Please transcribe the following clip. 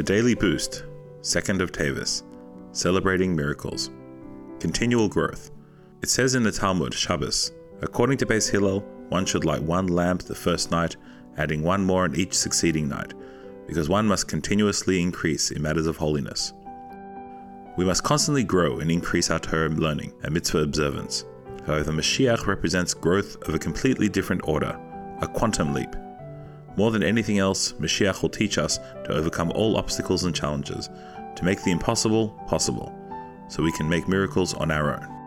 The Daily Boost, 2nd of Teves, celebrating miracles. Continual growth. It says in the Talmud, Shabbos, according to Beis Hillel, one should light one lamp the first night, adding one more on each succeeding night, because one must continuously increase in matters of holiness. We must constantly grow and increase our Torah learning and mitzvah observance. However, Mashiach represents growth of a completely different order, a quantum leap. More than anything else, Mashiach will teach us to overcome all obstacles and challenges, to make the impossible possible, so we can make miracles on our own.